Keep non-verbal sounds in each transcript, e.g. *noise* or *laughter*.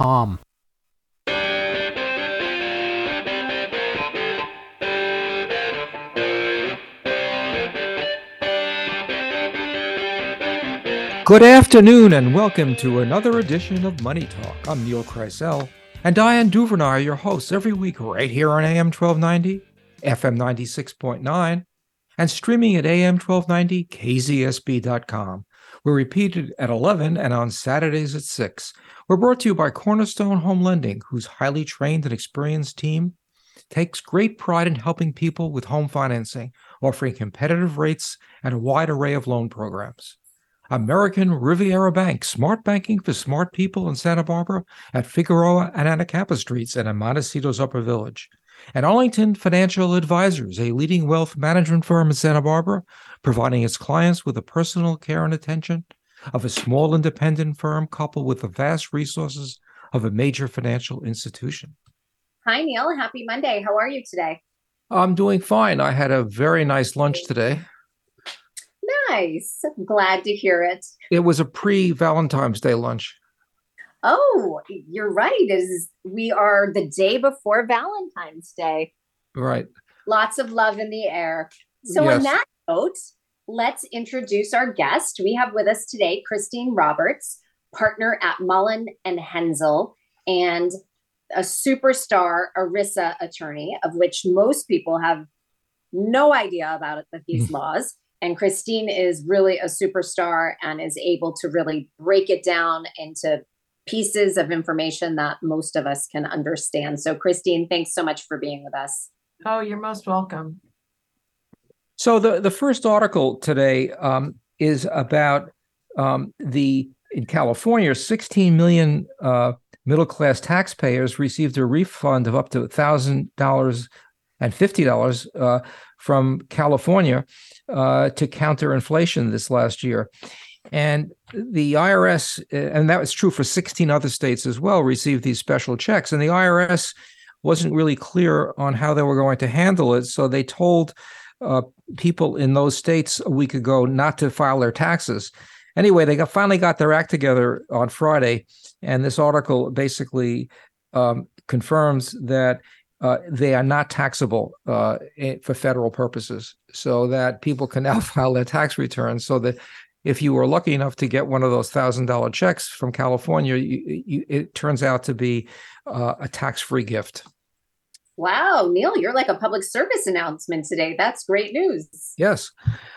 Good afternoon, and welcome to another edition of Money Talk. I'm Neil Kreisel, and Diane Duvernay are your hosts every week right here on AM 1290, FM 96.9, and streaming at AM1290KZSB.com. We're repeated at 11 and on Saturdays at 6. We're brought to you by Cornerstone Home Lending, whose highly trained and experienced team takes great pride in helping people with home financing, offering competitive rates and a wide array of loan programs. American Riviera Bank, smart banking for smart people in Santa Barbara at Figueroa and Anacapa Streets and in Montecito's Upper Village. And Arlington Financial Advisors, a leading wealth management firm in Santa Barbara, providing its clients with the personal care and attention of a small independent firm coupled with the vast resources of a major financial institution. Hi, Neil. Happy Monday. How are you today? I'm doing fine. I had a very nice lunch today. Nice. Glad to hear it. It was a pre Valentine's Day lunch. Oh, you're right. It is we are the day before Valentine's Day. Right. Lots of love in the air. So Yes. on that note, let's introduce our guest. We have with us today Christine Roberts, partner at Mullen and Henzell, and a superstar ERISA attorney, of which most people have no idea about it, that *laughs* these laws. And Christine is really a superstar and is able to really break it down into pieces of information that most of us can understand. So, Christine, thanks so much for being with us. Oh, you're most welcome. So the the first article today um, is about um, the in California, 16 million uh, middle class taxpayers received a refund of up to thousand dollars and fifty dollars uh, from California uh, to counter inflation this last year. And the IRS, uh, and that was true for 16 other states as well, received these special checks. And the IRS wasn't really clear on how they were going to handle it. So they told uh, people in those states a week ago not to file their taxes. Anyway, they got, finally got their act together on Friday, and this article basically um, confirms that uh, they are not taxable uh, for federal purposes, so that people can now *laughs* file their tax returns. So that if you were lucky enough to get one of those thousand dollar checks from California, you, you, it turns out to be uh, a tax free gift. Wow, Neil, you're like a public service announcement today. That's great news. Yes.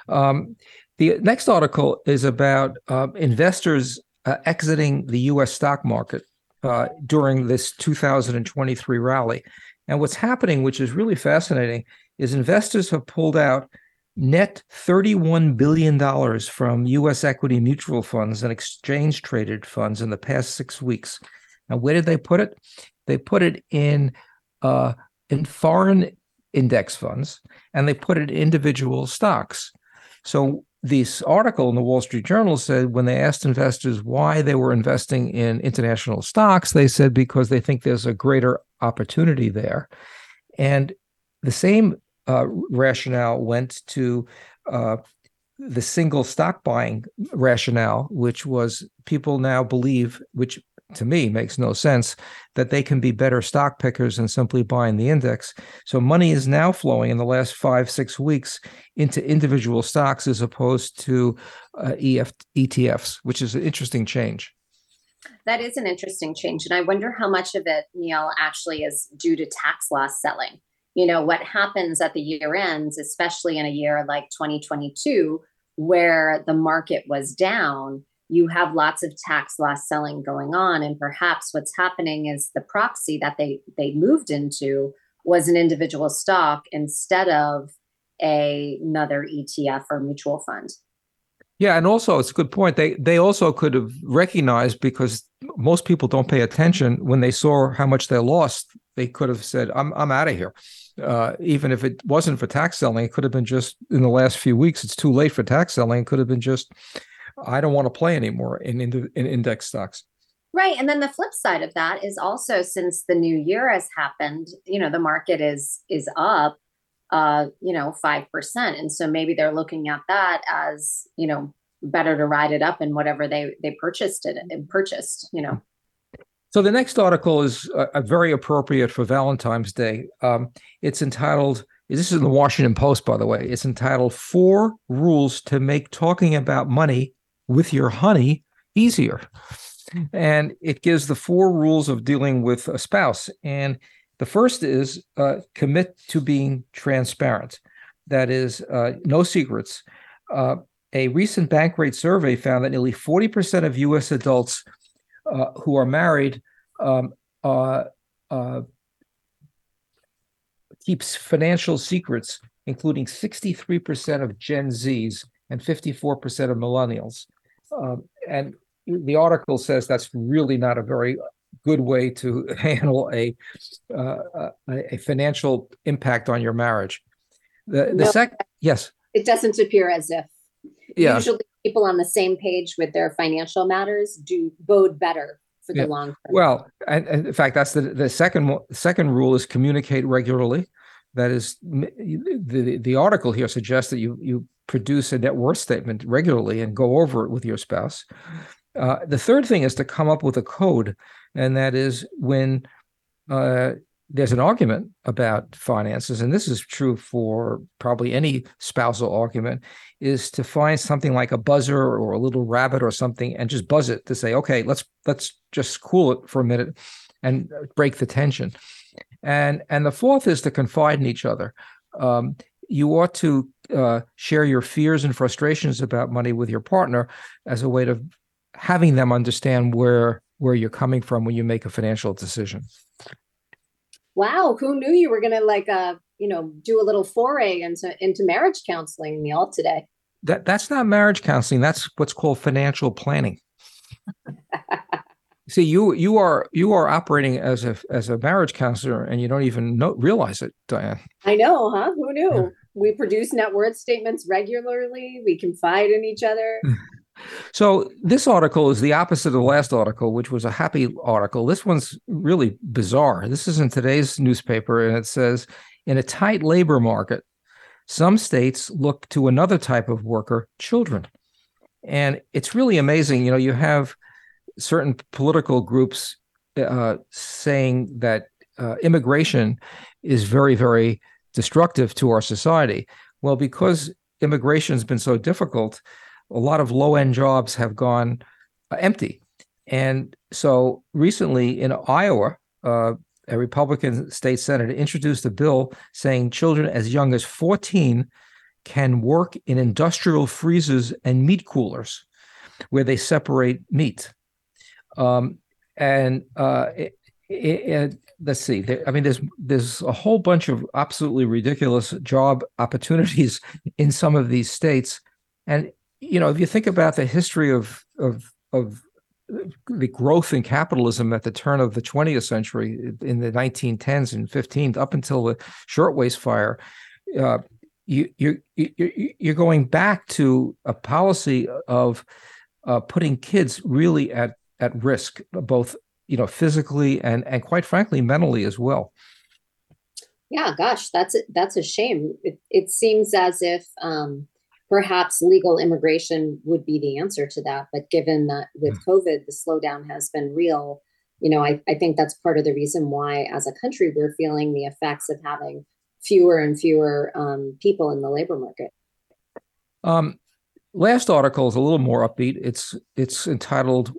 Um, the next article is about uh, investors uh, exiting the U.S. stock market uh, during this 2023 rally. And what's happening, which is really fascinating, is investors have pulled out net $31 billion from U.S. equity mutual funds and exchange traded funds in the past six weeks. And where did they put it? They put it in uh, in foreign index funds and they put it in individual stocks. So this article in the Wall Street Journal said when they asked investors why they were investing in international stocks, they said because they think there's a greater opportunity there. And the same uh, rationale went to uh, the single stock buying rationale, which was people now believe, which to me makes no sense, that they can be better stock pickers than simply buying the index. So money is now flowing in the last five, six weeks into individual stocks as opposed to uh, EF, ETFs, which is an interesting change. That is an interesting change. And I wonder how much of it, Neil, actually is due to tax loss selling. You know, what happens at the year ends, especially in a year like 2022, where the market was down, you have lots of tax loss selling going on. And perhaps what's happening is the proxy that they, they moved into was an individual stock instead of a, another ETF or mutual fund. Yeah, and also it's a good point. They they also could have recognized because most people don't pay attention when they saw how much they lost. They could have said, "I'm I'm out of here." Uh, even if it wasn't for tax selling, it could have been just in the last few weeks. It's too late for tax selling. It could have been just, I don't want to play anymore in in, in index stocks. Right. And then the flip side of that is also since the new year has happened, you know, the market is is up uh, you know, 5%. And so maybe they're looking at that as, you know, better to ride it up in whatever they they purchased it and purchased, you know. So the next article is uh, uh, very appropriate for Valentine's Day. Um, it's entitled, this is in the Washington Post, by the way. It's entitled Four Rules to Make Talking About Money with Your Honey Easier. And it gives the four rules of dealing with a spouse. And the first is uh, commit to being transparent. That is, uh, no secrets. Uh, a recent Bankrate survey found that nearly 40% of US adults uh, who are married um, uh, uh, keeps financial secrets, including 63% of Gen Zs and 54% of millennials. Um, and the article says that's really not a very good way to *laughs* handle a uh, a, a financial impact on your marriage. The the No. sec yes It doesn't appear as if yeah usually people on the same page with their financial matters do bode better for the Yeah. long term. Well, and, and in fact, that's the the second second rule is communicate regularly. That is, the the article here suggests that you you produce a net worth statement regularly and go over it with your spouse. Uh, the third thing is to come up with a code, and that is when uh, there's an argument about finances, and this is true for probably any spousal argument, is to find something like a buzzer or a little rabbit or something and just buzz it to say, okay, let's let's just cool it for a minute and break the tension. And and the fourth is to confide in each other. Um, you ought to uh, share your fears and frustrations about money with your partner as a way of having them understand where where you're coming from when you make a financial decision. Wow, who knew you were gonna like uh you know do a little foray into into marriage counseling, Neil, today? That that's not marriage counseling. That's what's called financial planning. *laughs* See, you you are you are operating as a as a marriage counselor, and you don't even know realize it, Diane. I know, huh? Who knew? Yeah. We produce net worth statements regularly. We confide in each other. *laughs* So this article is the opposite of the last article, which was a happy article. This one's really bizarre. This is in today's newspaper, and it says, in a tight labor market, some states look to another type of worker, children. And it's really amazing. You know, you have certain political groups uh, saying that uh, immigration is very, very destructive to our society. Well, because immigration has been so difficult, a lot of low end jobs have gone uh, empty. And so recently in Iowa, uh, a Republican state senator introduced a bill saying children as young as 14 can work in industrial freezers and meat coolers where they separate meat. Um, and uh, it, it, let's see, there, I mean, there's there's a whole bunch of absolutely ridiculous job opportunities *laughs* in some of these states, and you know, if you think about the history of of of the growth in capitalism at the turn of the 20th century in the 1910s and 15th up until the shirtwaist fire uh, you, you, you, you're going back to a policy of uh, putting kids really at, at risk, both you know physically and and quite frankly mentally as well. Yeah, gosh, that's it. That's a shame. It, it seems as if um, perhaps legal immigration would be the answer to that. But given that with COVID, the slowdown has been real, you know, I, I think that's part of the reason why, as a country, we're feeling the effects of having fewer and fewer um, people in the labor market. Um, last article is a little more upbeat. It's it's entitled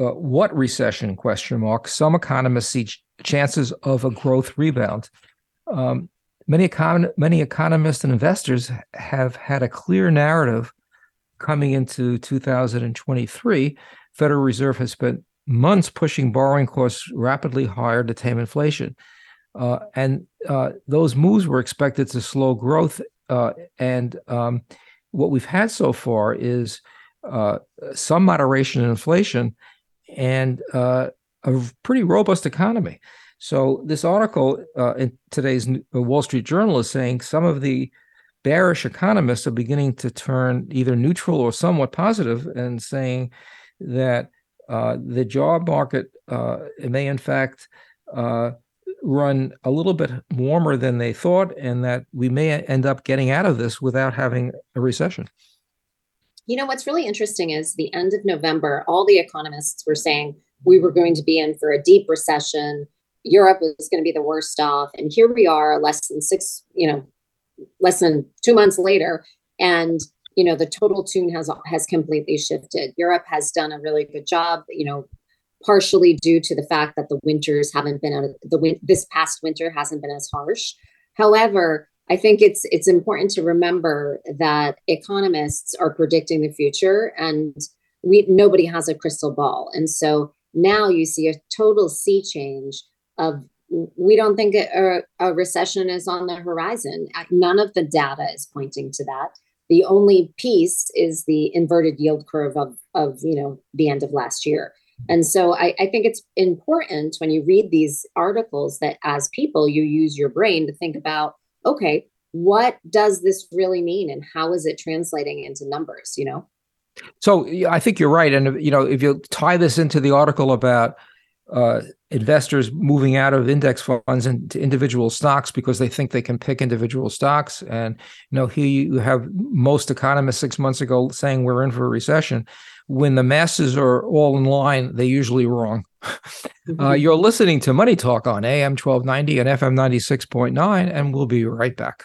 uh, "What Recession?" Question mark. Some economists see ch- chances of a growth rebound. Um, many econ- many economists and investors have had a clear narrative coming into 2023. Federal Reserve has spent months pushing borrowing costs rapidly higher to tame inflation, uh, and uh, those moves were expected to slow growth. Uh, and um, what we've had so far is uh, some moderation in inflation and uh, a pretty robust economy. So this article uh, in today's Wall Street Journal is saying some of the bearish economists are beginning to turn either neutral or somewhat positive and saying that uh, the job market uh, may in fact uh, run a little bit warmer than they thought, and that we may end up getting out of this without having a recession. You know, what's really interesting is the end of November, all the economists were saying we were going to be in for a deep recession. Europe was going to be the worst off. And here we are, less than six, you know, less than two months later. And, you know, the total tune has has completely shifted. Europe has done a really good job, you know, partially due to the fact that the winters haven't been the win- this past winter hasn't been as harsh. However, I think it's it's important to remember that economists are predicting the future and we nobody has a crystal ball. And so now you see a total sea change of we don't think a, a recession is on the horizon. None of the data is pointing to that. The only piece is the inverted yield curve of, of you know the end of last year. And so I, I, think it's important when you read these articles that as people, you use your brain to think about, okay, what does this really mean and how is it translating into numbers, you know? So I think you're right. And, you know, if you tie this into the article about uh, investors moving out of index funds into individual stocks because they think they can pick individual stocks. And you know, here you have most economists six months ago saying we're in for a recession when the masses are all in line, they're usually wrong. Mm-hmm. Uh, you're listening to Money Talk on AM 1290 and FM 96.9, and we'll be right back.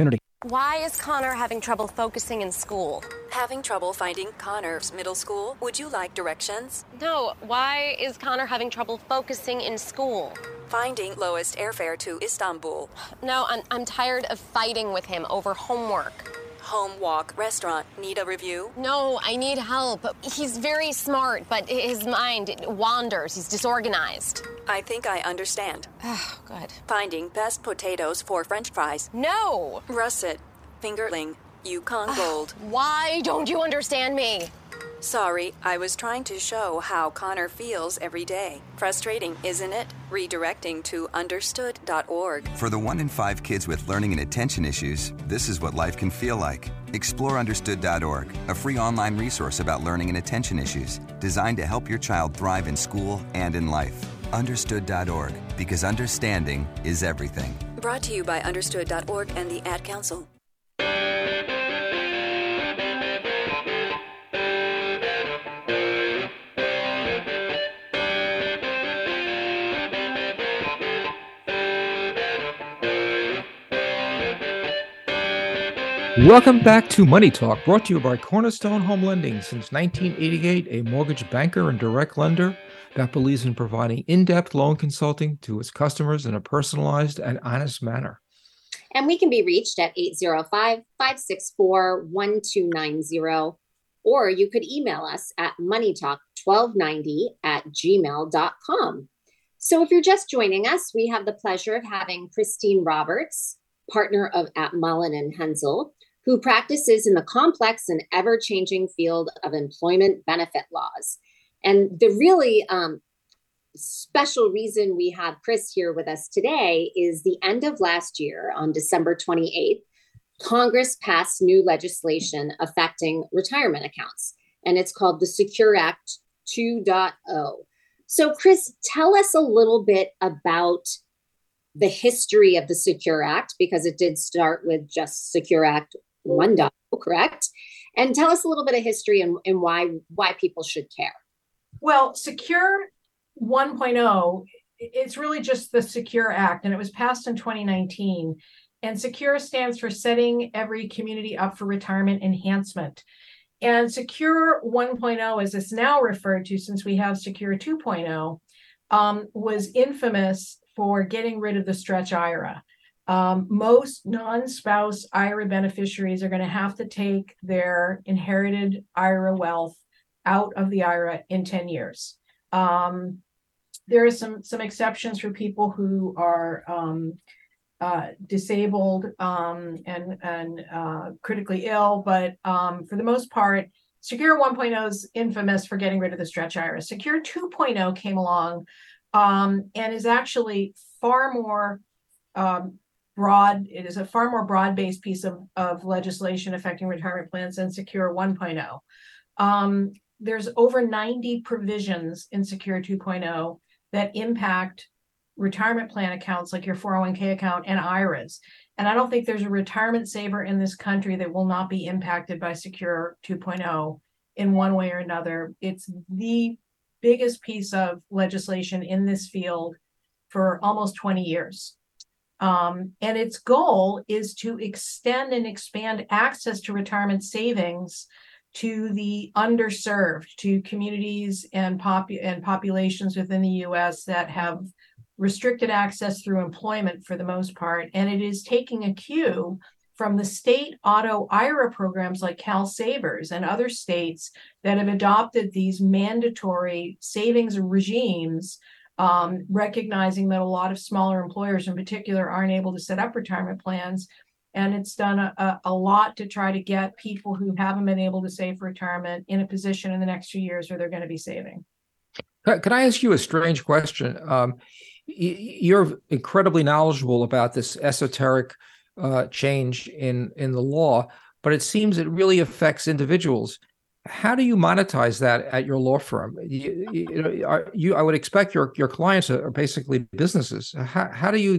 opportunity. Why is Connor having trouble focusing in school? Having trouble finding Connor's middle school? Would you like directions? No, why is Connor having trouble focusing in school? Finding lowest airfare to Istanbul. No, I'm, I'm tired of fighting with him over homework home walk restaurant. Need a review? No, I need help. He's very smart, but his mind wanders. He's disorganized. I think I understand. *sighs* Oh, good. Finding best potatoes for french fries. No! Russet, fingerling, Yukon Gold. Ah, why don't you understand me? Sorry, I was trying to show how Connor feels every day. Frustrating, isn't it? Redirecting to understood.org. For the one in five kids with learning and attention issues, this is what life can feel like. Explore understood.org, a free online resource about learning and attention issues designed to help your child thrive in school and in life. Understood.org, because understanding is everything. Brought to you by Understood.org and the Ad Council. Welcome back to Money Talk, brought to you by Cornerstone Home Lending. Since 1988, a mortgage banker and direct lender that believes in providing in depth loan consulting to its customers in a personalized and honest manner. And we can be reached at 805 564 1290, or you could email us at moneytalk1290 at gmail.com. So if you're just joining us, we have the pleasure of having Christine Roberts, partner of at Mullen and Henzell, who practices in the complex and ever changing field of employment benefit laws. And the really um, special reason we have Chris here with us today is the end of last year on December 28th, Congress passed new legislation affecting retirement accounts, and it's called the Secure Act 2.0. So, Chris, tell us a little bit about the history of the Secure Act because it did start with just Secure Act one dollar, correct? And tell us a little bit of history and, and why why people should care. Well, Secure 1.0, it's really just the Secure Act, and it was passed in 2019. and secure stands for setting every community up for retirement enhancement and secure 1.0 as it's now referred to since we have secure 2.0 um, was infamous for getting rid of the stretch ira um, most non-spouse ira beneficiaries are going to have to take their inherited ira wealth out of the ira in 10 years um, there are some some exceptions for people who are um, uh, disabled um, and and uh, critically ill, but um, for the most part, Secure 1.0 is infamous for getting rid of the stretch IRA. Secure 2.0 came along um, and is actually far more um, broad. It is a far more broad-based piece of, of legislation affecting retirement plans than Secure 1.0. Um, there's over 90 provisions in Secure 2.0 that impact retirement plan accounts like your 401k account and IRAs. And I don't think there's a retirement saver in this country that will not be impacted by Secure 2.0 in one way or another. It's the biggest piece of legislation in this field for almost 20 years. Um, and its goal is to extend and expand access to retirement savings to the underserved, to communities and, pop- and populations within the US that have restricted access through employment for the most part. And it is taking a cue from the state auto IRA programs like Cal Savers and other states that have adopted these mandatory savings regimes, um, recognizing that a lot of smaller employers in particular aren't able to set up retirement plans and it's done a, a, a, lot to try to get people who haven't been able to save for retirement in a position in the next few years where they're going to be saving. Can I ask you a strange question? Um, you're incredibly knowledgeable about this esoteric uh, change in in the law, but it seems it really affects individuals. How do you monetize that at your law firm? You, you, are, you I would expect your your clients are basically businesses. How, how do you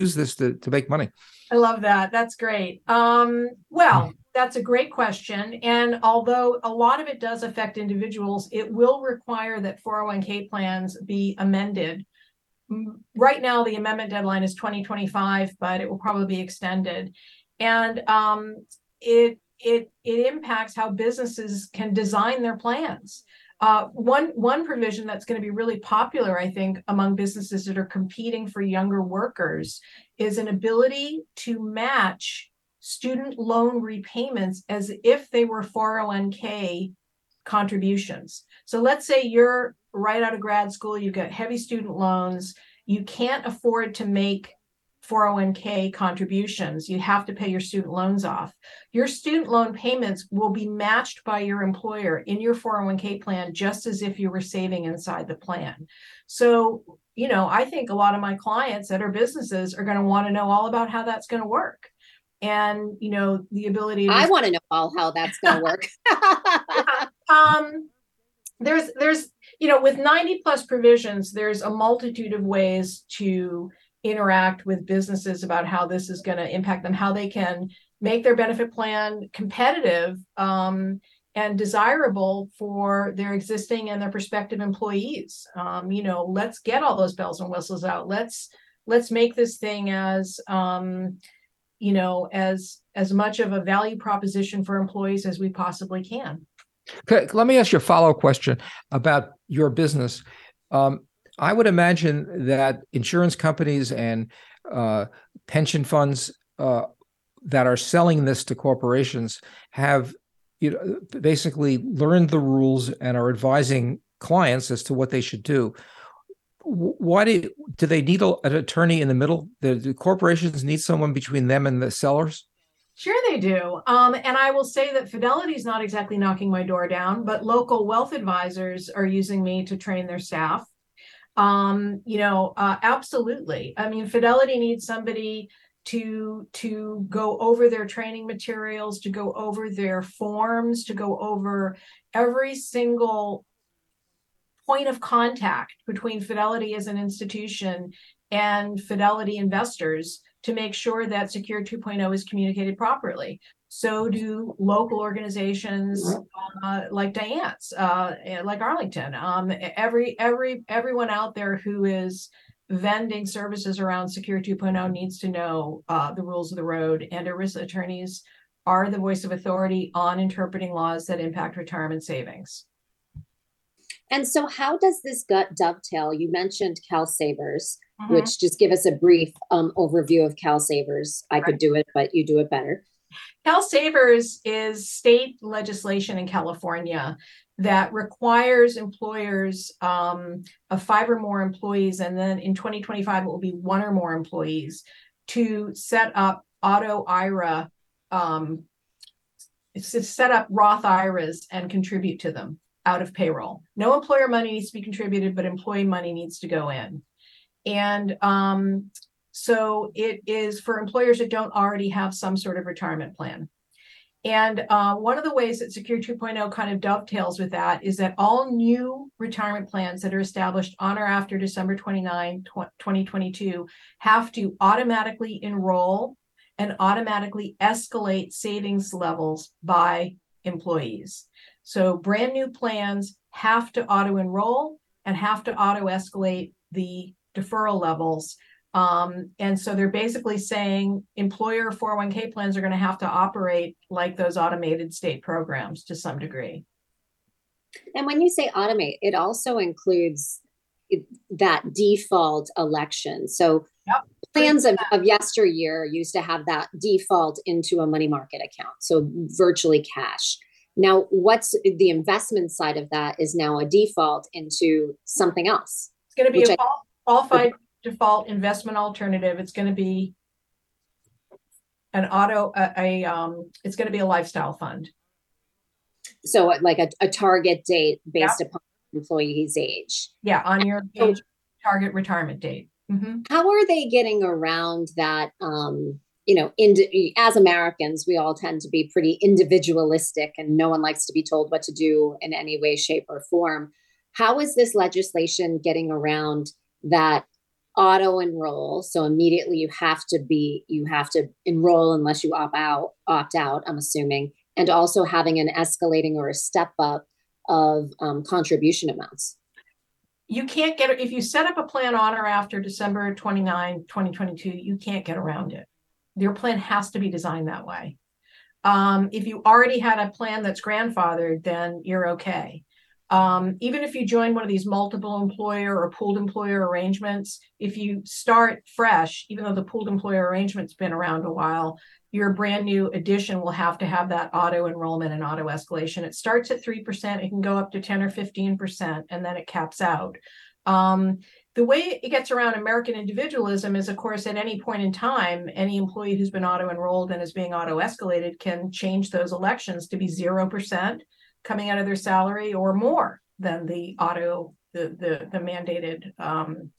use this to, to make money? I love that. That's great. Um, well, that's a great question. And although a lot of it does affect individuals, it will require that 401k plans be amended. Right now, the amendment deadline is 2025, but it will probably be extended. And um, it it it impacts how businesses can design their plans. Uh, one one provision that's going to be really popular, I think, among businesses that are competing for younger workers is an ability to match student loan repayments as if they were 401k contributions. So let's say you're right out of grad school, you've got heavy student loans, you can't afford to make 401k contributions. You have to pay your student loans off. Your student loan payments will be matched by your employer in your 401k plan, just as if you were saving inside the plan. So, you know, I think a lot of my clients that are businesses are going to want to know all about how that's going to work. And, you know, the ability to I want to know all how that's going to work. *laughs* *laughs* um, there's, there's, you know, with 90 plus provisions, there's a multitude of ways to interact with businesses about how this is going to impact them, how they can make their benefit plan competitive um, and desirable for their existing and their prospective employees. Um, you know, let's get all those bells and whistles out. Let's let's make this thing as um, you know as as much of a value proposition for employees as we possibly can. Okay, let me ask you a follow-up question about your business. Um, I would imagine that insurance companies and uh, pension funds uh, that are selling this to corporations have you know, basically learned the rules and are advising clients as to what they should do. Why do do they need an attorney in the middle? The, the corporations need someone between them and the sellers. Sure, they do. Um, and I will say that Fidelity is not exactly knocking my door down, but local wealth advisors are using me to train their staff um you know uh, absolutely. I mean fidelity needs somebody to to go over their training materials to go over their forms to go over every single point of contact between fidelity as an institution and fidelity investors to make sure that secure 2.0 is communicated properly so do local organizations uh, like Diane's, uh, like Arlington. Um, every every everyone out there who is vending services around Secure 2.0 needs to know uh, the rules of the road, and ERISA attorneys are the voice of authority on interpreting laws that impact retirement savings. And so, how does this gut dovetail? You mentioned Cal Savers, mm-hmm. which just give us a brief um, overview of Cal Savers. I right. could do it, but you do it better. Cal Savers is state legislation in California that requires employers um, of five or more employees, and then in 2025 it will be one or more employees to set up auto IRA, um, to set up Roth IRAs and contribute to them out of payroll. No employer money needs to be contributed, but employee money needs to go in. And um, so it is for employers that don't already have some sort of retirement plan. And uh, one of the ways that Secure 2.0 kind of dovetails with that is that all new retirement plans that are established on or after December 29, 2022 have to automatically enroll and automatically escalate savings levels by employees. So brand new plans have to auto enroll and have to auto escalate the deferral levels. Um, and so they're basically saying employer 401k plans are going to have to operate like those automated state programs to some degree. And when you say automate, it also includes that default election. So yep. plans of, of yesteryear used to have that default into a money market account, so virtually cash. Now, what's the investment side of that is now a default into something else. It's going to be a qualified default investment alternative. It's going to be an auto, a, a um, it's going to be a lifestyle fund. So, like a, a target date based upon employee's age. Yeah, on your age, target retirement date. Mm-hmm. How are they getting around that? Um, you know, in, as Americans, we all tend to be pretty individualistic and no one likes to be told what to do in any way, shape, or form. How is this legislation getting around that auto enroll? So immediately you have to be, you have to enroll unless you opt out, opt out, I'm assuming, and also having an escalating or a step up of um, contribution amounts you can't get if you set up a plan on or after December 29, 2022, you can't get around it your plan has to be designed that way. Um, if you already had a plan that's grandfathered, then you're okay. Um, even if you join one of these multiple employer or pooled employer arrangements, if you start fresh, even though the pooled employer arrangement's been around a while, your brand new addition will have to have that auto enrollment and auto escalation. It starts at 3%, it can go up to 10 or 15%, and then it caps out. Um, the way it gets around American individualism is, of course, at any point in time, any employee who's been auto enrolled and is being auto escalated can change those elections to be 0% coming out of their salary or more than the auto, the, the, the mandated um,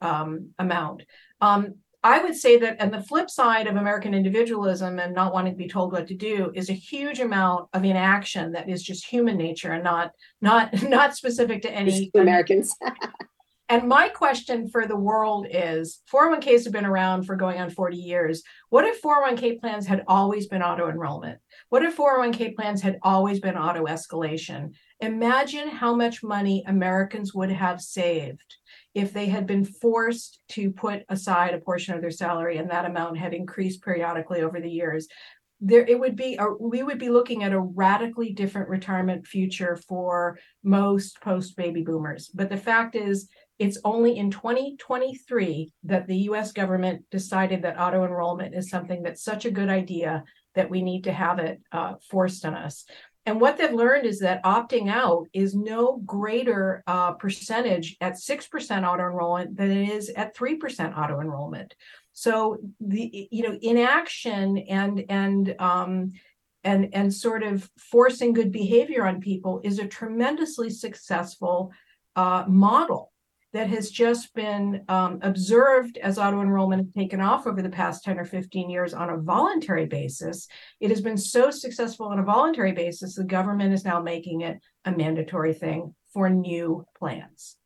um, amount. Um, I would say that, and the flip side of American individualism and not wanting to be told what to do is a huge amount of inaction that is just human nature and not not *laughs* not specific to any Americans. *laughs* And my question for the world is 401ks have been around for going on 40 years. What if 401k plans had always been auto enrollment? What if 401k plans had always been auto escalation? Imagine how much money Americans would have saved if they had been forced to put aside a portion of their salary and that amount had increased periodically over the years there it would be a, we would be looking at a radically different retirement future for most post baby boomers but the fact is it's only in 2023 that the US government decided that auto enrollment is something that's such a good idea that we need to have it uh, forced on us. And what they've learned is that opting out is no greater uh, percentage at 6% auto enrollment than it is at 3% auto enrollment. So the you know inaction and and um, and and sort of forcing good behavior on people is a tremendously successful uh, model that has just been um, observed as auto enrollment has taken off over the past 10 or 15 years on a voluntary basis. It has been so successful on a voluntary basis, the government is now making it a mandatory thing for new plans.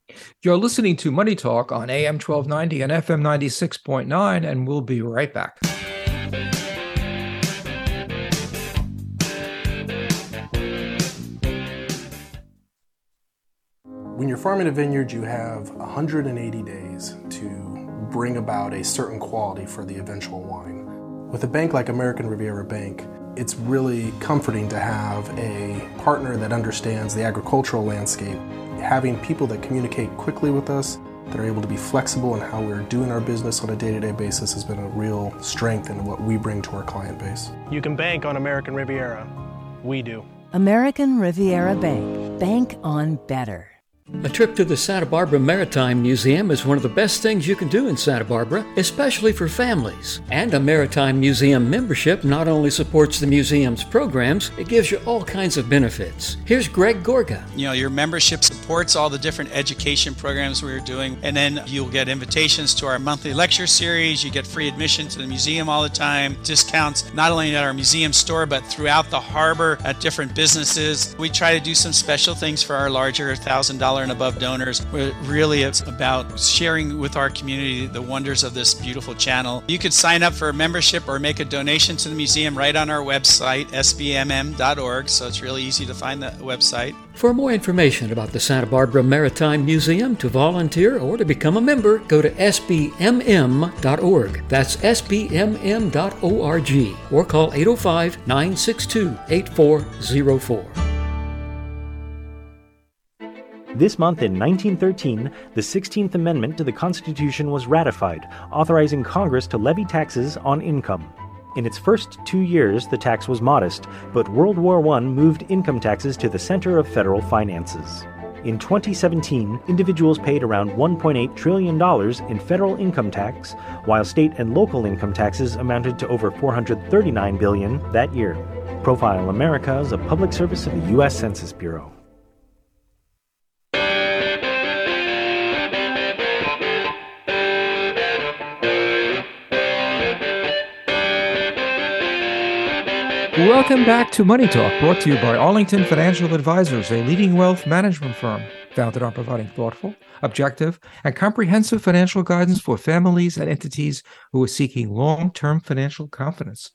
You're listening to Money Talk on AM 1290 and FM 96.9, and we'll be right back. When you're farming a vineyard, you have 180 days to bring about a certain quality for the eventual wine. With a bank like American Riviera Bank, it's really comforting to have a partner that understands the agricultural landscape, having people that communicate quickly with us, that are able to be flexible in how we're doing our business on a day to day basis has been a real strength in what we bring to our client base. You can bank on American Riviera. We do. American Riviera Bank. Bank on better. A trip to the Santa Barbara Maritime Museum is one of the best things you can do in Santa Barbara, especially for families. And a Maritime Museum membership not only supports the museum's programs, it gives you all kinds of benefits. Here's Greg Gorga. You know, your membership supports all the different education programs we're doing, and then you'll get invitations to our monthly lecture series. You get free admission to the museum all the time, discounts not only at our museum store, but throughout the harbor at different businesses. We try to do some special things for our larger $1,000 and above donors. Really it's about sharing with our community the wonders of this beautiful channel. You could sign up for a membership or make a donation to the museum right on our website, sbmm.org. So it's really easy to find the website. For more information about the Santa Barbara Maritime Museum, to volunteer or to become a member, go to sbmm.org. That's sbmm.org or call 805 962 8404. This month in 1913, the 16th Amendment to the Constitution was ratified, authorizing Congress to levy taxes on income. In its first two years, the tax was modest, but World War I moved income taxes to the center of federal finances. In 2017, individuals paid around $1.8 trillion in federal income tax, while state and local income taxes amounted to over 439 billion that year. Profile America is a public service of the U.S. Census Bureau. Welcome back to Money Talk, brought to you by Arlington Financial Advisors, a leading wealth management firm founded on providing thoughtful, objective, and comprehensive financial guidance for families and entities who are seeking long term financial confidence.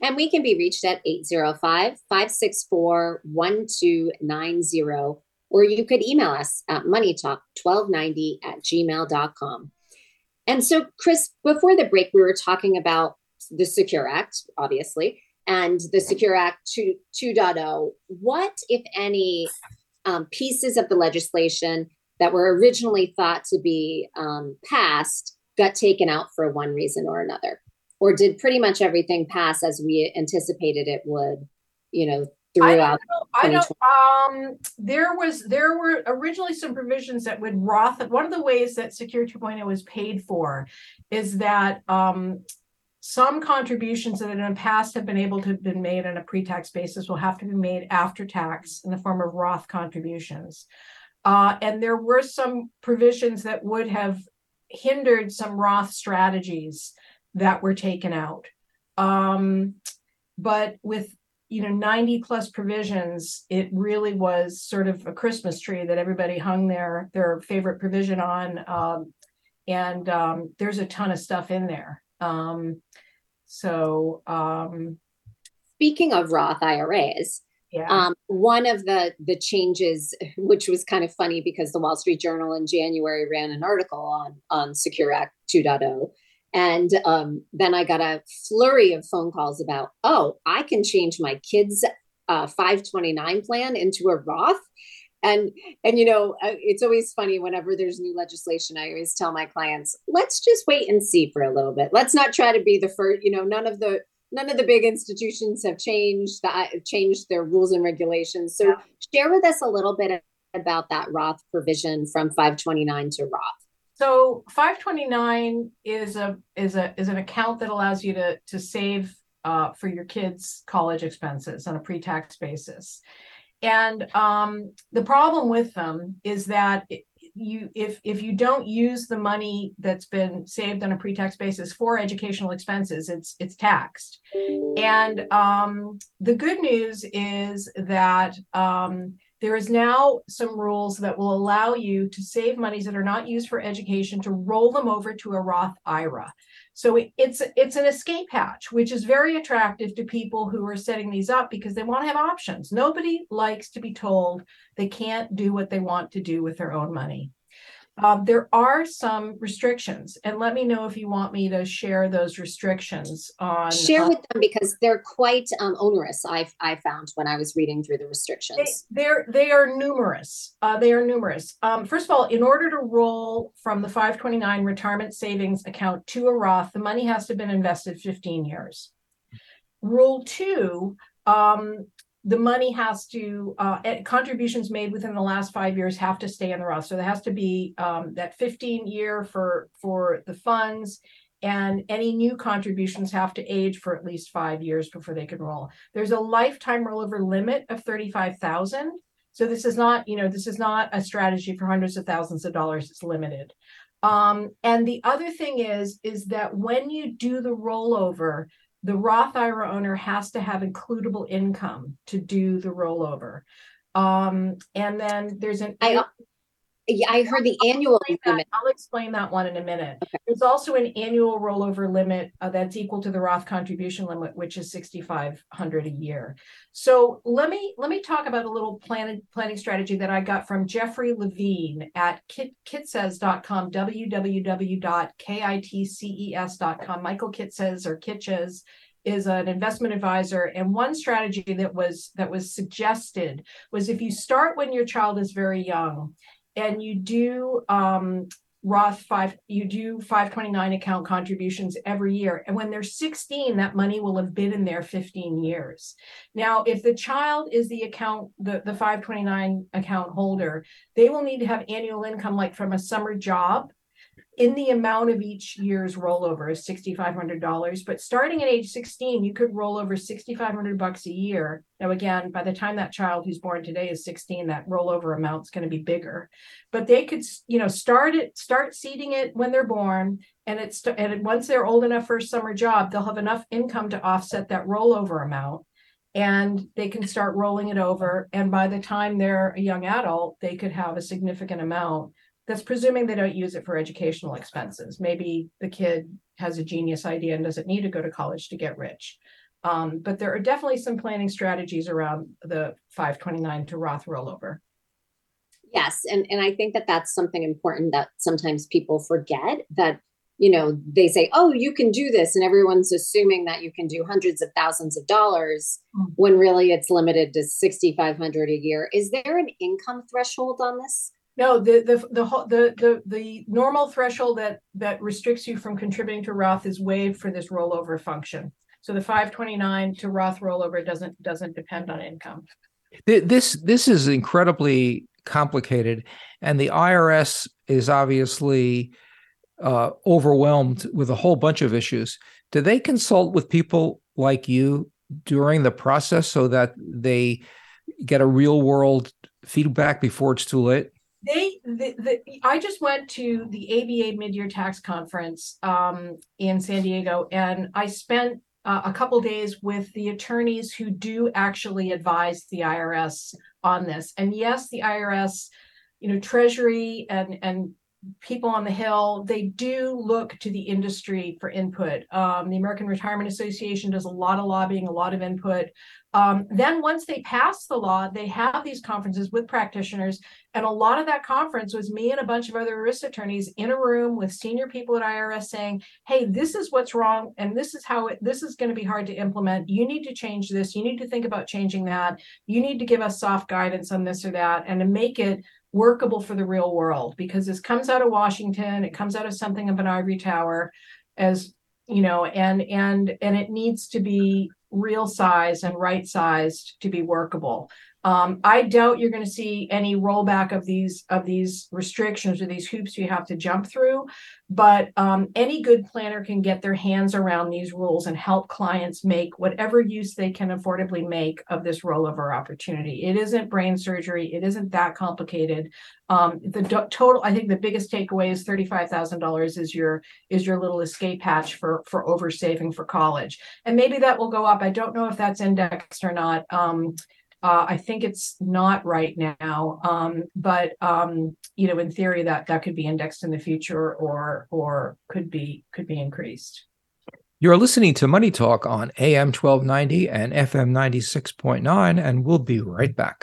And we can be reached at 805 564 1290, or you could email us at moneytalk1290 at gmail.com. And so, Chris, before the break, we were talking about the Secure Act, obviously and the Secure Act 2, 2.0, what, if any, um, pieces of the legislation that were originally thought to be um, passed got taken out for one reason or another? Or did pretty much everything pass as we anticipated it would, you know, throughout? I don't, I don't um, there was, there were originally some provisions that would Roth, one of the ways that Secure 2.0 was paid for is that um, some contributions that in the past have been able to have been made on a pre-tax basis will have to be made after tax in the form of Roth contributions. Uh, and there were some provisions that would have hindered some Roth strategies that were taken out. Um, but with you know 90 plus provisions, it really was sort of a Christmas tree that everybody hung their their favorite provision on. Um, and um, there's a ton of stuff in there. Um, so, um, speaking of Roth IRAs, yeah. Um, one of the the changes, which was kind of funny because the Wall Street Journal in January ran an article on on Secure Act 2.0, and um, then I got a flurry of phone calls about, oh, I can change my kids' uh, 529 plan into a Roth and and you know uh, it's always funny whenever there's new legislation i always tell my clients let's just wait and see for a little bit. Let's not try to be the first you know none of the none of the big institutions have changed that changed their rules and regulations. So yeah. share with us a little bit about that roth provision from 529 to roth. So 529 is a is a is an account that allows you to to save uh, for your kids college expenses on a pre-tax basis and um, the problem with them is that you if if you don't use the money that's been saved on a pre-tax basis for educational expenses it's it's taxed. And um, the good news is that um, there is now some rules that will allow you to save monies that are not used for education to roll them over to a roth ira so it's it's an escape hatch, which is very attractive to people who are setting these up because they want to have options. Nobody likes to be told they can't do what they want to do with their own money. Um, there are some restrictions, and let me know if you want me to share those restrictions on. Share uh, with them because they're quite um, onerous. I I found when I was reading through the restrictions. They, they're they are numerous. Uh, they are numerous. Um, first of all, in order to roll from the 529 retirement savings account to a Roth, the money has to have been invested 15 years. Rule two, um, the money has to uh, eh, contributions made within the last five years have to stay in the Roth. So there has to be um, that 15 year for for the funds, and any new contributions have to age for at least five years before they can roll. There's a lifetime rollover limit of 35,000. So this is not, you know, this is not a strategy for hundreds of thousands of dollars. It's limited. Um, and the other thing is, is that when you do the rollover, the Roth IRA owner has to have includable income to do the rollover. Um, and then there's an I yeah, I heard the annual that- limit. I'll explain that one in a minute. There's also an annual rollover limit uh, that's equal to the Roth contribution limit, which is sixty-five hundred a year. So let me let me talk about a little planning planning strategy that I got from Jeffrey Levine at kit, kitces.com, www.kitces.com. Michael Kitces or Kitches is an investment advisor and one strategy that was that was suggested was if you start when your child is very young and you do um, Roth five, you do 529 account contributions every year. And when they're 16, that money will have been in there 15 years. Now, if the child is the account, the, the 529 account holder, they will need to have annual income like from a summer job in the amount of each year's rollover is $6,500. But starting at age 16, you could roll over 6,500 bucks a year. Now, again, by the time that child who's born today is 16, that rollover amount's going to be bigger. But they could, you know, start it, start seeding it when they're born. And it's, and once they're old enough for a summer job, they'll have enough income to offset that rollover amount. And they can start rolling it over. And by the time they're a young adult, they could have a significant amount that's presuming they don't use it for educational expenses. Maybe the kid has a genius idea and doesn't need to go to college to get rich. Um, but there are definitely some planning strategies around the 529 to Roth rollover. Yes, and and I think that that's something important that sometimes people forget that you know they say, "Oh, you can do this," and everyone's assuming that you can do hundreds of thousands of dollars Mm. when really it's limited to sixty five hundred a year. Is there an income threshold on this? No, the the the the the the normal threshold that that restricts you from contributing to Roth is waived for this rollover function. So the 529 to Roth rollover doesn't doesn't depend on income. This this is incredibly complicated, and the IRS is obviously uh, overwhelmed with a whole bunch of issues. Do they consult with people like you during the process so that they get a real world feedback before it's too late? They, the, the, I just went to the ABA mid-year tax conference um, in San Diego, and I spent uh, a couple days with the attorneys who do actually advise the IRS on this. And yes, the IRS, you know, Treasury and and people on the Hill, they do look to the industry for input. Um, the American Retirement Association does a lot of lobbying, a lot of input. Um, then once they pass the law, they have these conferences with practitioners. And a lot of that conference was me and a bunch of other ERISA attorneys in a room with senior people at IRS saying, hey, this is what's wrong. And this is how it, this is going to be hard to implement. You need to change this. You need to think about changing that. You need to give us soft guidance on this or that and to make it workable for the real world because this comes out of Washington. It comes out of something of an ivory tower as you know, and and and it needs to be real size and right sized to be workable. Um, I doubt you're going to see any rollback of these of these restrictions or these hoops you have to jump through. But um, any good planner can get their hands around these rules and help clients make whatever use they can affordably make of this rollover opportunity. It isn't brain surgery. It isn't that complicated. Um, the do- total, I think, the biggest takeaway is thirty-five thousand dollars is your is your little escape hatch for for oversaving for college, and maybe that will go up. I don't know if that's indexed or not. Uh, I think it's not right now, um, but um, you know, in theory, that that could be indexed in the future, or or could be could be increased. You're listening to Money Talk on AM 1290 and FM 96.9, and we'll be right back.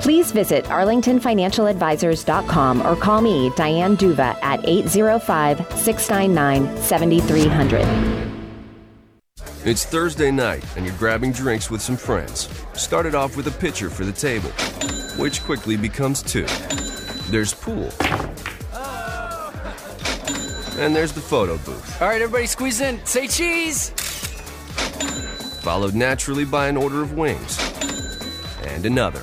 Please visit arlingtonfinancialadvisors.com or call me, Diane Duva, at 805 699 7300. It's Thursday night, and you're grabbing drinks with some friends. Started off with a pitcher for the table, which quickly becomes two. There's pool. And there's the photo booth. All right, everybody squeeze in. Say cheese! Followed naturally by an order of wings. And another.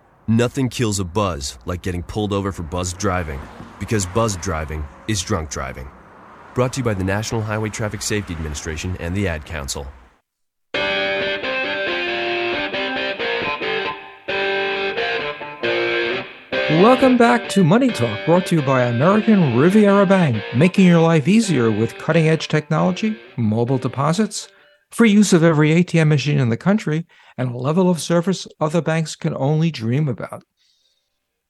Nothing kills a buzz like getting pulled over for buzz driving, because buzz driving is drunk driving. Brought to you by the National Highway Traffic Safety Administration and the Ad Council. Welcome back to Money Talk, brought to you by American Riviera Bank, making your life easier with cutting edge technology, mobile deposits, free use of every ATM machine in the country, and a level of service other banks can only dream about.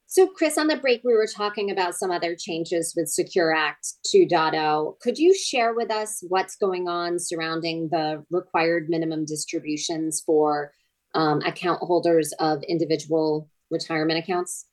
So, Chris, on the break, we were talking about some other changes with Secure Act 2.0. Could you share with us what's going on surrounding the required minimum distributions for um, account holders of individual retirement accounts?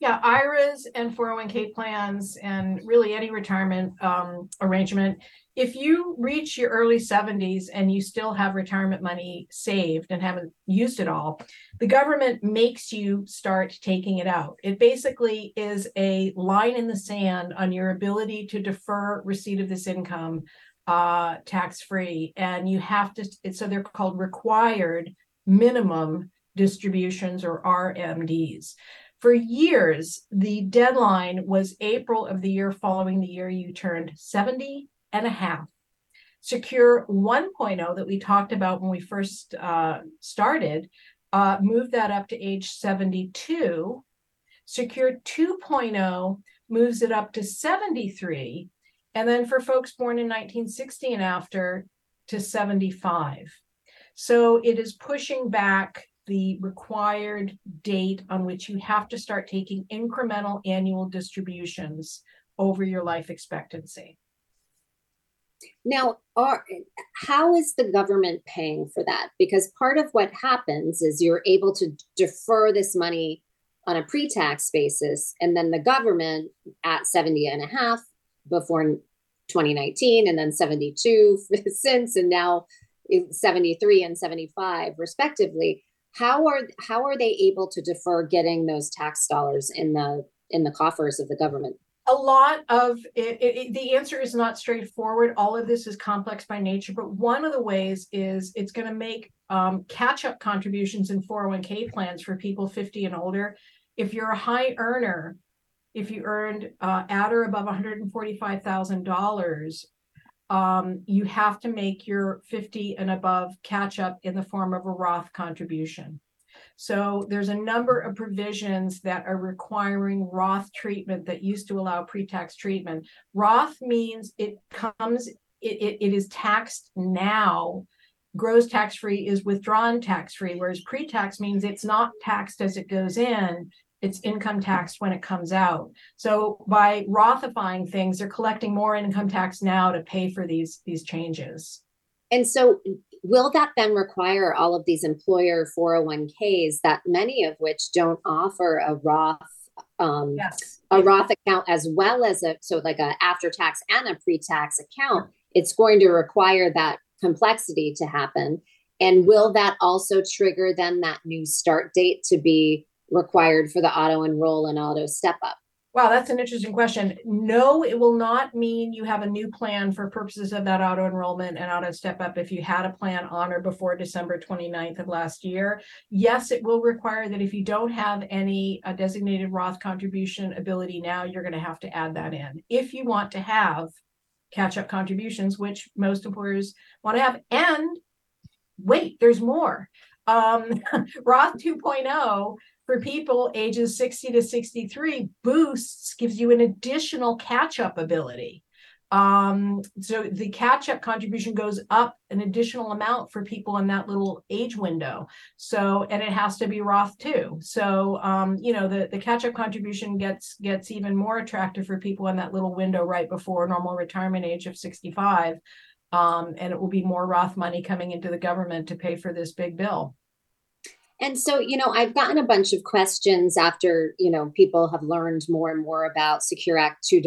Yeah, IRAs and 401k plans, and really any retirement um, arrangement. If you reach your early 70s and you still have retirement money saved and haven't used it all, the government makes you start taking it out. It basically is a line in the sand on your ability to defer receipt of this income uh, tax free. And you have to, so they're called required minimum distributions or RMDs. For years, the deadline was April of the year following the year you turned 70 and a half. Secure 1.0 that we talked about when we first uh, started uh, moved that up to age 72. Secure 2.0 moves it up to 73. And then for folks born in 1960 and after to 75. So it is pushing back the required date on which you have to start taking incremental annual distributions over your life expectancy. Now, are, how is the government paying for that? Because part of what happens is you're able to defer this money on a pre tax basis, and then the government at 70 and a half before 2019, and then 72 *laughs* since, and now 73 and 75, respectively how are how are they able to defer getting those tax dollars in the in the coffers of the government a lot of it, it, the answer is not straightforward all of this is complex by nature but one of the ways is it's going to make um, catch up contributions in 401k plans for people 50 and older if you're a high earner if you earned uh, at or above $145000 um, you have to make your 50 and above catch up in the form of a Roth contribution. So there's a number of provisions that are requiring Roth treatment that used to allow pre-tax treatment. Roth means it comes, it, it, it is taxed now. Gross tax free is withdrawn tax free, whereas pre tax means it's not taxed as it goes in, it's income taxed when it comes out. So by Rothifying things, they're collecting more income tax now to pay for these these changes. And so will that then require all of these employer 401ks that many of which don't offer a Roth um, yes. a Roth account as well as a so like a after tax and a pre tax account? It's going to require that complexity to happen. And will that also trigger then that new start date to be required for the auto enroll and auto step up? Wow, that's an interesting question. No, it will not mean you have a new plan for purposes of that auto enrollment and auto step up if you had a plan on or before December 29th of last year. Yes, it will require that if you don't have any uh, designated Roth contribution ability now, you're going to have to add that in. If you want to have catch up contributions, which most employers want to have. And wait, there's more. Um, *laughs* Roth 2.0 for people ages 60 to 63 boosts gives you an additional catch up ability. Um, so the catch up contribution goes up an additional amount for people in that little age window. So, and it has to be Roth too. So, um, you know, the, the catch up contribution gets, gets even more attractive for people in that little window right before normal retirement age of 65. Um, and it will be more Roth money coming into the government to pay for this big bill. And so, you know, I've gotten a bunch of questions after, you know, people have learned more and more about Secure Act 2,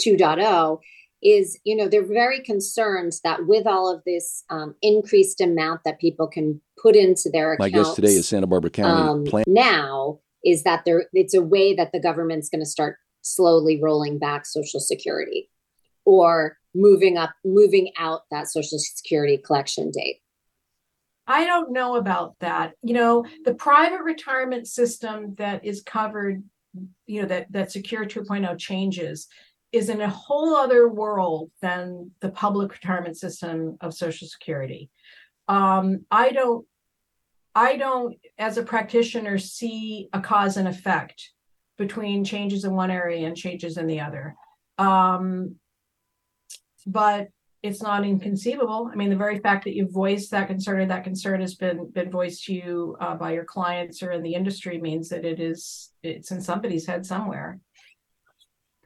2.0 is, you know, they're very concerned that with all of this um, increased amount that people can put into their My accounts. guest today is Santa Barbara County um, Plan. now is that there it's a way that the government's going to start slowly rolling back social security or moving up moving out that social security collection date I don't know about that. You know, the private retirement system that is covered, you know, that that Secure 2.0 changes is in a whole other world than the public retirement system of Social Security. Um, I don't, I don't, as a practitioner, see a cause and effect between changes in one area and changes in the other. Um, but it's not inconceivable. I mean, the very fact that you've voiced that concern or that concern has been been voiced to you uh, by your clients or in the industry means that it is it's in somebody's head somewhere.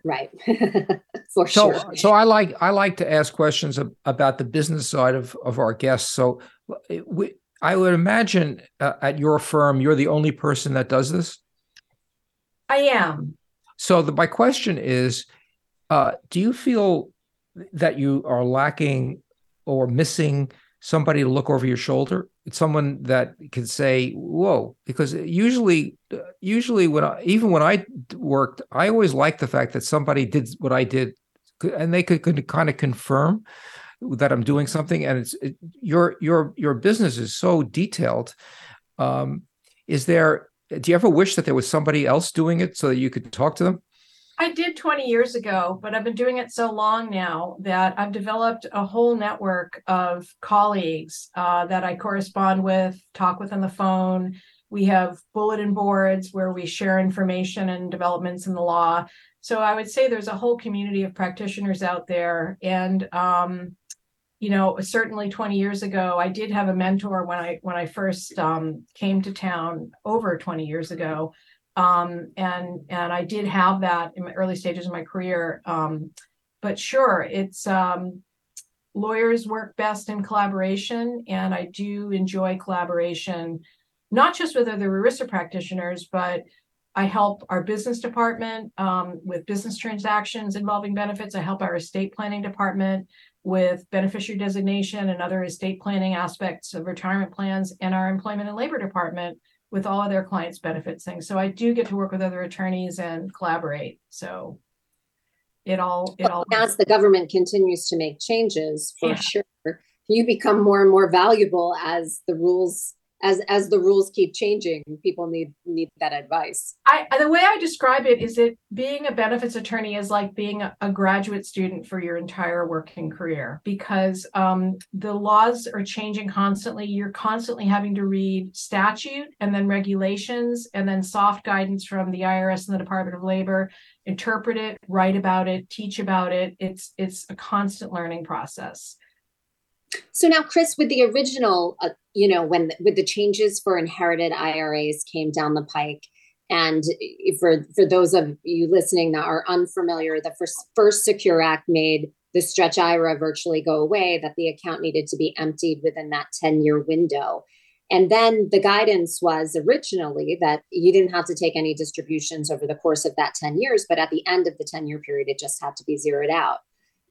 Right. *laughs* For so, sure. So I like I like to ask questions ab- about the business side of of our guests. So we, I would imagine uh, at your firm you're the only person that does this. I am. So the, my question is, uh, do you feel that you are lacking or missing somebody to look over your shoulder. It's someone that can say whoa because usually usually when I, even when i worked i always liked the fact that somebody did what i did and they could, could kind of confirm that i'm doing something and it's it, your your your business is so detailed. Um is there do you ever wish that there was somebody else doing it so that you could talk to them I did 20 years ago, but I've been doing it so long now that I've developed a whole network of colleagues uh, that I correspond with, talk with on the phone. We have bulletin boards where we share information and developments in the law. So I would say there's a whole community of practitioners out there. And um, you know, certainly 20 years ago, I did have a mentor when I when I first um, came to town over 20 years ago um, and and I did have that in my early stages of my career. Um, but sure, it's um, lawyers work best in collaboration, and I do enjoy collaboration, not just with other ERISA practitioners, but I help our business department um, with business transactions involving benefits. I help our estate planning department with beneficiary designation and other estate planning aspects of retirement plans, and our employment and labor department with all of their clients benefits things. So I do get to work with other attorneys and collaborate. So it all it all as the government continues to make changes for yeah. sure you become more and more valuable as the rules as as the rules keep changing people need need that advice. I the way i describe it is that being a benefits attorney is like being a, graduate student for your entire working career because um, the laws are changing constantly. You're constantly having to read statute and then regulations and then soft guidance from the irs and the department of labor interpret it write about it teach about it. It's it's a constant learning process so now, Chris, with the original, uh, you know, when with the changes for inherited IRAs came down the pike, and for for those of you listening that are unfamiliar, the first first Secure Act made the stretch IRA virtually go away, that the account needed to be emptied within that 10 year window. And then the guidance was originally that you didn't have to take any distributions over the course of that 10 years, but at the end of the 10 year period, it just had to be zeroed out.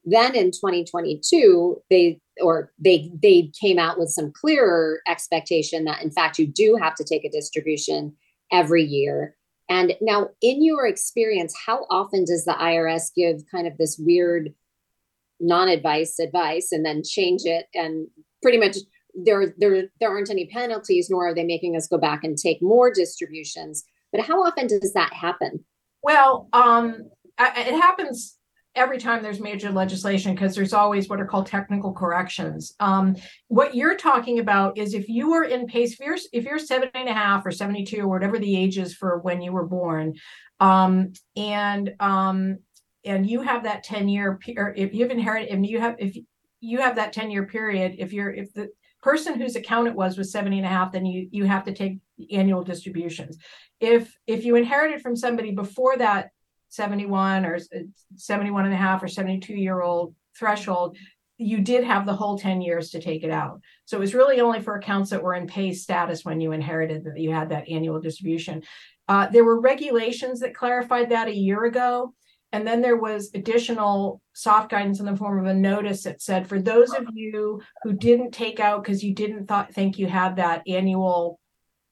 Then in 2022, they or they they came out with some clearer expectation that in fact you do have to take a distribution every year. And now in your experience, how often does the IRS give kind of this weird non-advice advice and then change it? And pretty much there there there aren't any penalties nor are they making us go back and take more distributions. But how often does that happen? Well um it happens every time there's major legislation because there's always what are called technical corrections. Um, what you're talking about is if you are in pace if you're if you're 70 and a half or 72 or whatever the age is for when you were born um, and um, and you have that 10 year or if you've inherited if you have if you have that 10 year period if you're if the person whose account it was was 70 and a half then you you have to take annual distributions. If if you inherited from somebody before that 71 or 71 and a half or 72 year old threshold you did have the whole 10 years to take it out. So it was really only for accounts that were in pay status when you inherited that you had that annual distribution. Uh, there were regulations that clarified that a year ago and then there was additional soft guidance in the form of a notice that said for those of you who didn't take out because you didn't think you had that annual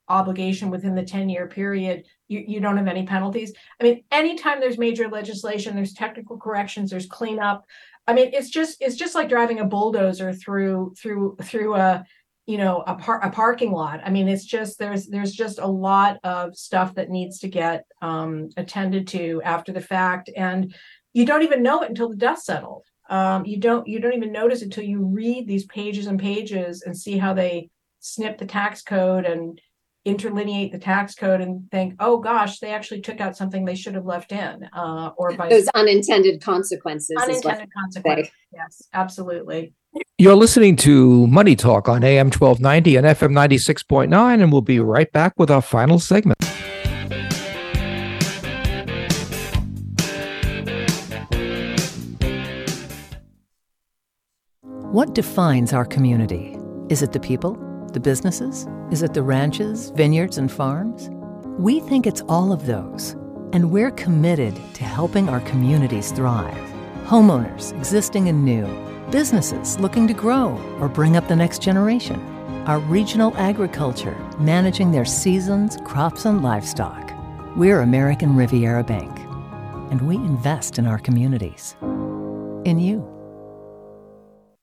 obligation within the 10 year period, you, you don't have any penalties. I mean, anytime there's major legislation, there's technical corrections, there's cleanup. I mean, it's just it's just like driving a bulldozer through through through a you know a, par- a parking lot i mean it's just there's there's just a lot of stuff that needs to get um, attended to after the fact and you don't even know it until the dust settled um, you don't you don't even notice until you read these pages and pages and see how they snip the tax code and interlineate the tax code and think oh gosh they actually took out something they should have left in uh, or by those unintended consequences unintended consequences yes absolutely you're listening to Money Talk on AM 1290 and FM 96.9, and we'll be right back with our final segment. What defines our community? Is it the people, the businesses? Is it the ranches, vineyards, and farms? We think it's all of those, and we're committed to helping our communities thrive. Homeowners, existing and new businesses looking to grow or bring up the next generation, our regional agriculture managing their seasons, crops, and livestock. We're American Riviera Bank, and we invest in our communities. In you.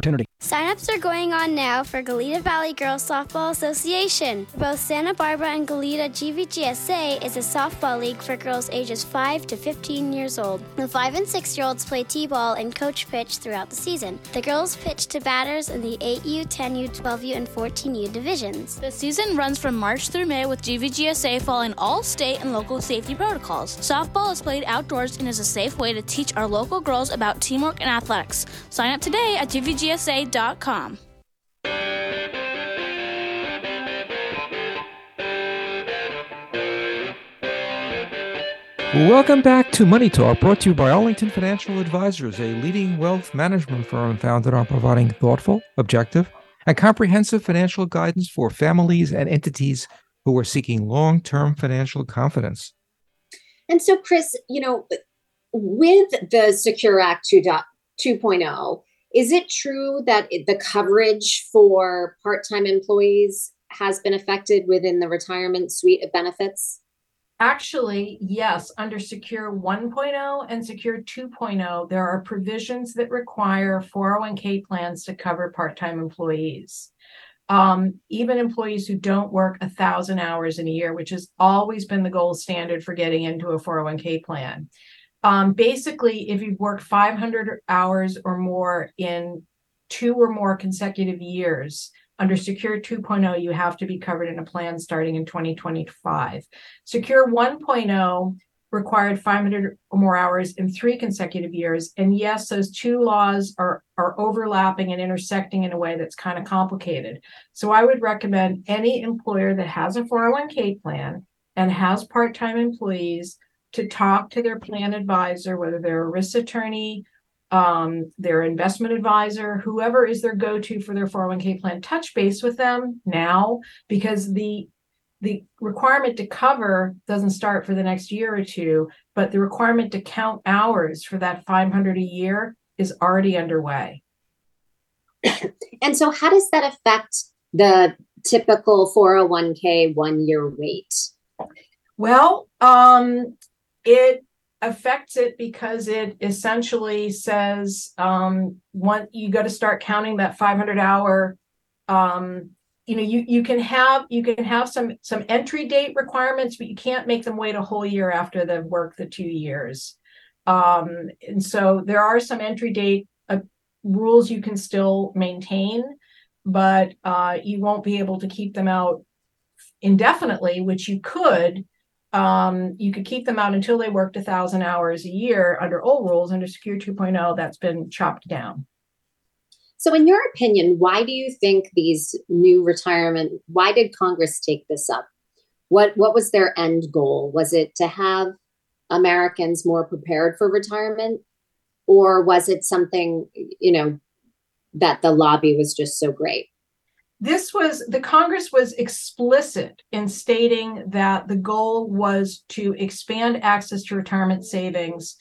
opportunity. Sign-ups are going on now for Goleta Valley Girls Softball Association. Both Santa Barbara and Goleta GVGSA is a softball league for girls ages 5 to 15 years old. The 5 and 6 year olds play T ball and coach pitch throughout the season. The girls pitch to batters in the 8U, 10U, 12U, and 14U divisions. The season runs from March through May with GVGSA following all state and local safety protocols. Softball is played outdoors and is a safe way to teach our local girls about teamwork and athletics. Sign up today at GVGSA gsa.com. Welcome back to Money Talk, brought to you by Arlington Financial Advisors, a leading wealth management firm founded on providing thoughtful, objective, and comprehensive financial guidance for families and entities who are seeking long term financial confidence. And so, Chris, you know, with the Secure Act 2.0 2.0, is it true that the coverage for part time employees has been affected within the retirement suite of benefits? Actually, yes, under Secure 1.0 and Secure 2.0, there are provisions that require 401k plans to cover part time employees. Um, even employees who don't work a thousand hours in a year, which has always been the gold standard for getting into a 401k plan. Um, basically, if you've worked 500 hours or more in two or more consecutive years, under Secure 2.0, you have to be covered in a plan starting in 2025. Secure 1.0 required 500 or more hours in three consecutive years. And yes, those two laws are, are overlapping and intersecting in a way that's kind of complicated. So I would recommend any employer that has a 401k plan and has part time employees to talk to their plan advisor, whether they're ERISA attorney, um, their investment advisor, whoever is their go-to for their 401k plan, touch base with them now because the the requirement to cover doesn't start for the next year or two, but the requirement to count hours for that 500 a year is already underway. *coughs* and so how does that affect the typical 401k one year wait? Well, um, it affects it because it essentially says um, one you got to start counting that 500 hour um, you know you you can have you can have some some entry date requirements but you can't make them wait a whole year after they've worked the two years. Um, and so there are some entry date uh, rules you can still maintain but uh, you won't be able to keep them out indefinitely which you could um, you could keep them out until they worked a thousand hours a year under old rules. Under Secure 2.0, that's been chopped down. So, in your opinion, why do you think these new retirement? Why did Congress take this up? What What was their end goal? Was it to have Americans more prepared for retirement, or was it something you know that the lobby was just so great? This was the Congress was explicit in stating that the goal was to expand access to retirement savings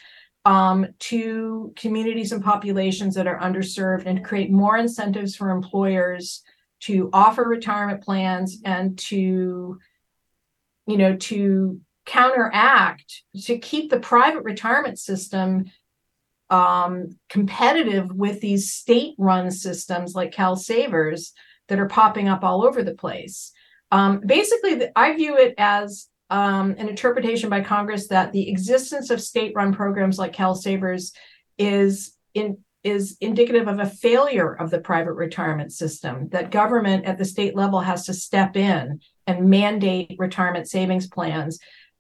um, to communities and populations that are underserved and create more incentives for employers to offer retirement plans and to you know to counteract to keep the private retirement system um, competitive with these state run systems like CalSavers that are popping up all over the place. Um, basically, I view it as um, an interpretation by Congress that the existence of state-run programs like CalSavers is in is indicative of a failure of the private retirement system. That government at the state level has to step in and mandate retirement savings plans.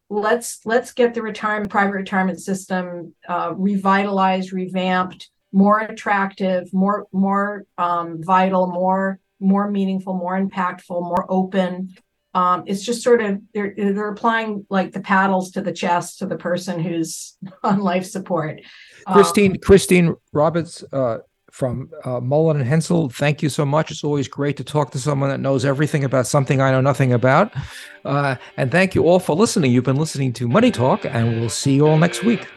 Let's let's get the retirement private retirement system uh, revitalized, revamped, more attractive, more more um, vital, more more meaningful, more impactful, more open. Um, it's just sort of they're they're applying like the paddles to the chest to the person who's *laughs* on life support. Christine um, Christine Roberts uh, from uh, Mullen and Henzell, thank you so much. It's always great to talk to someone that knows everything about something I know nothing about. Uh, and thank you all for listening. You've been listening to Money Talk, and we'll see you all next week.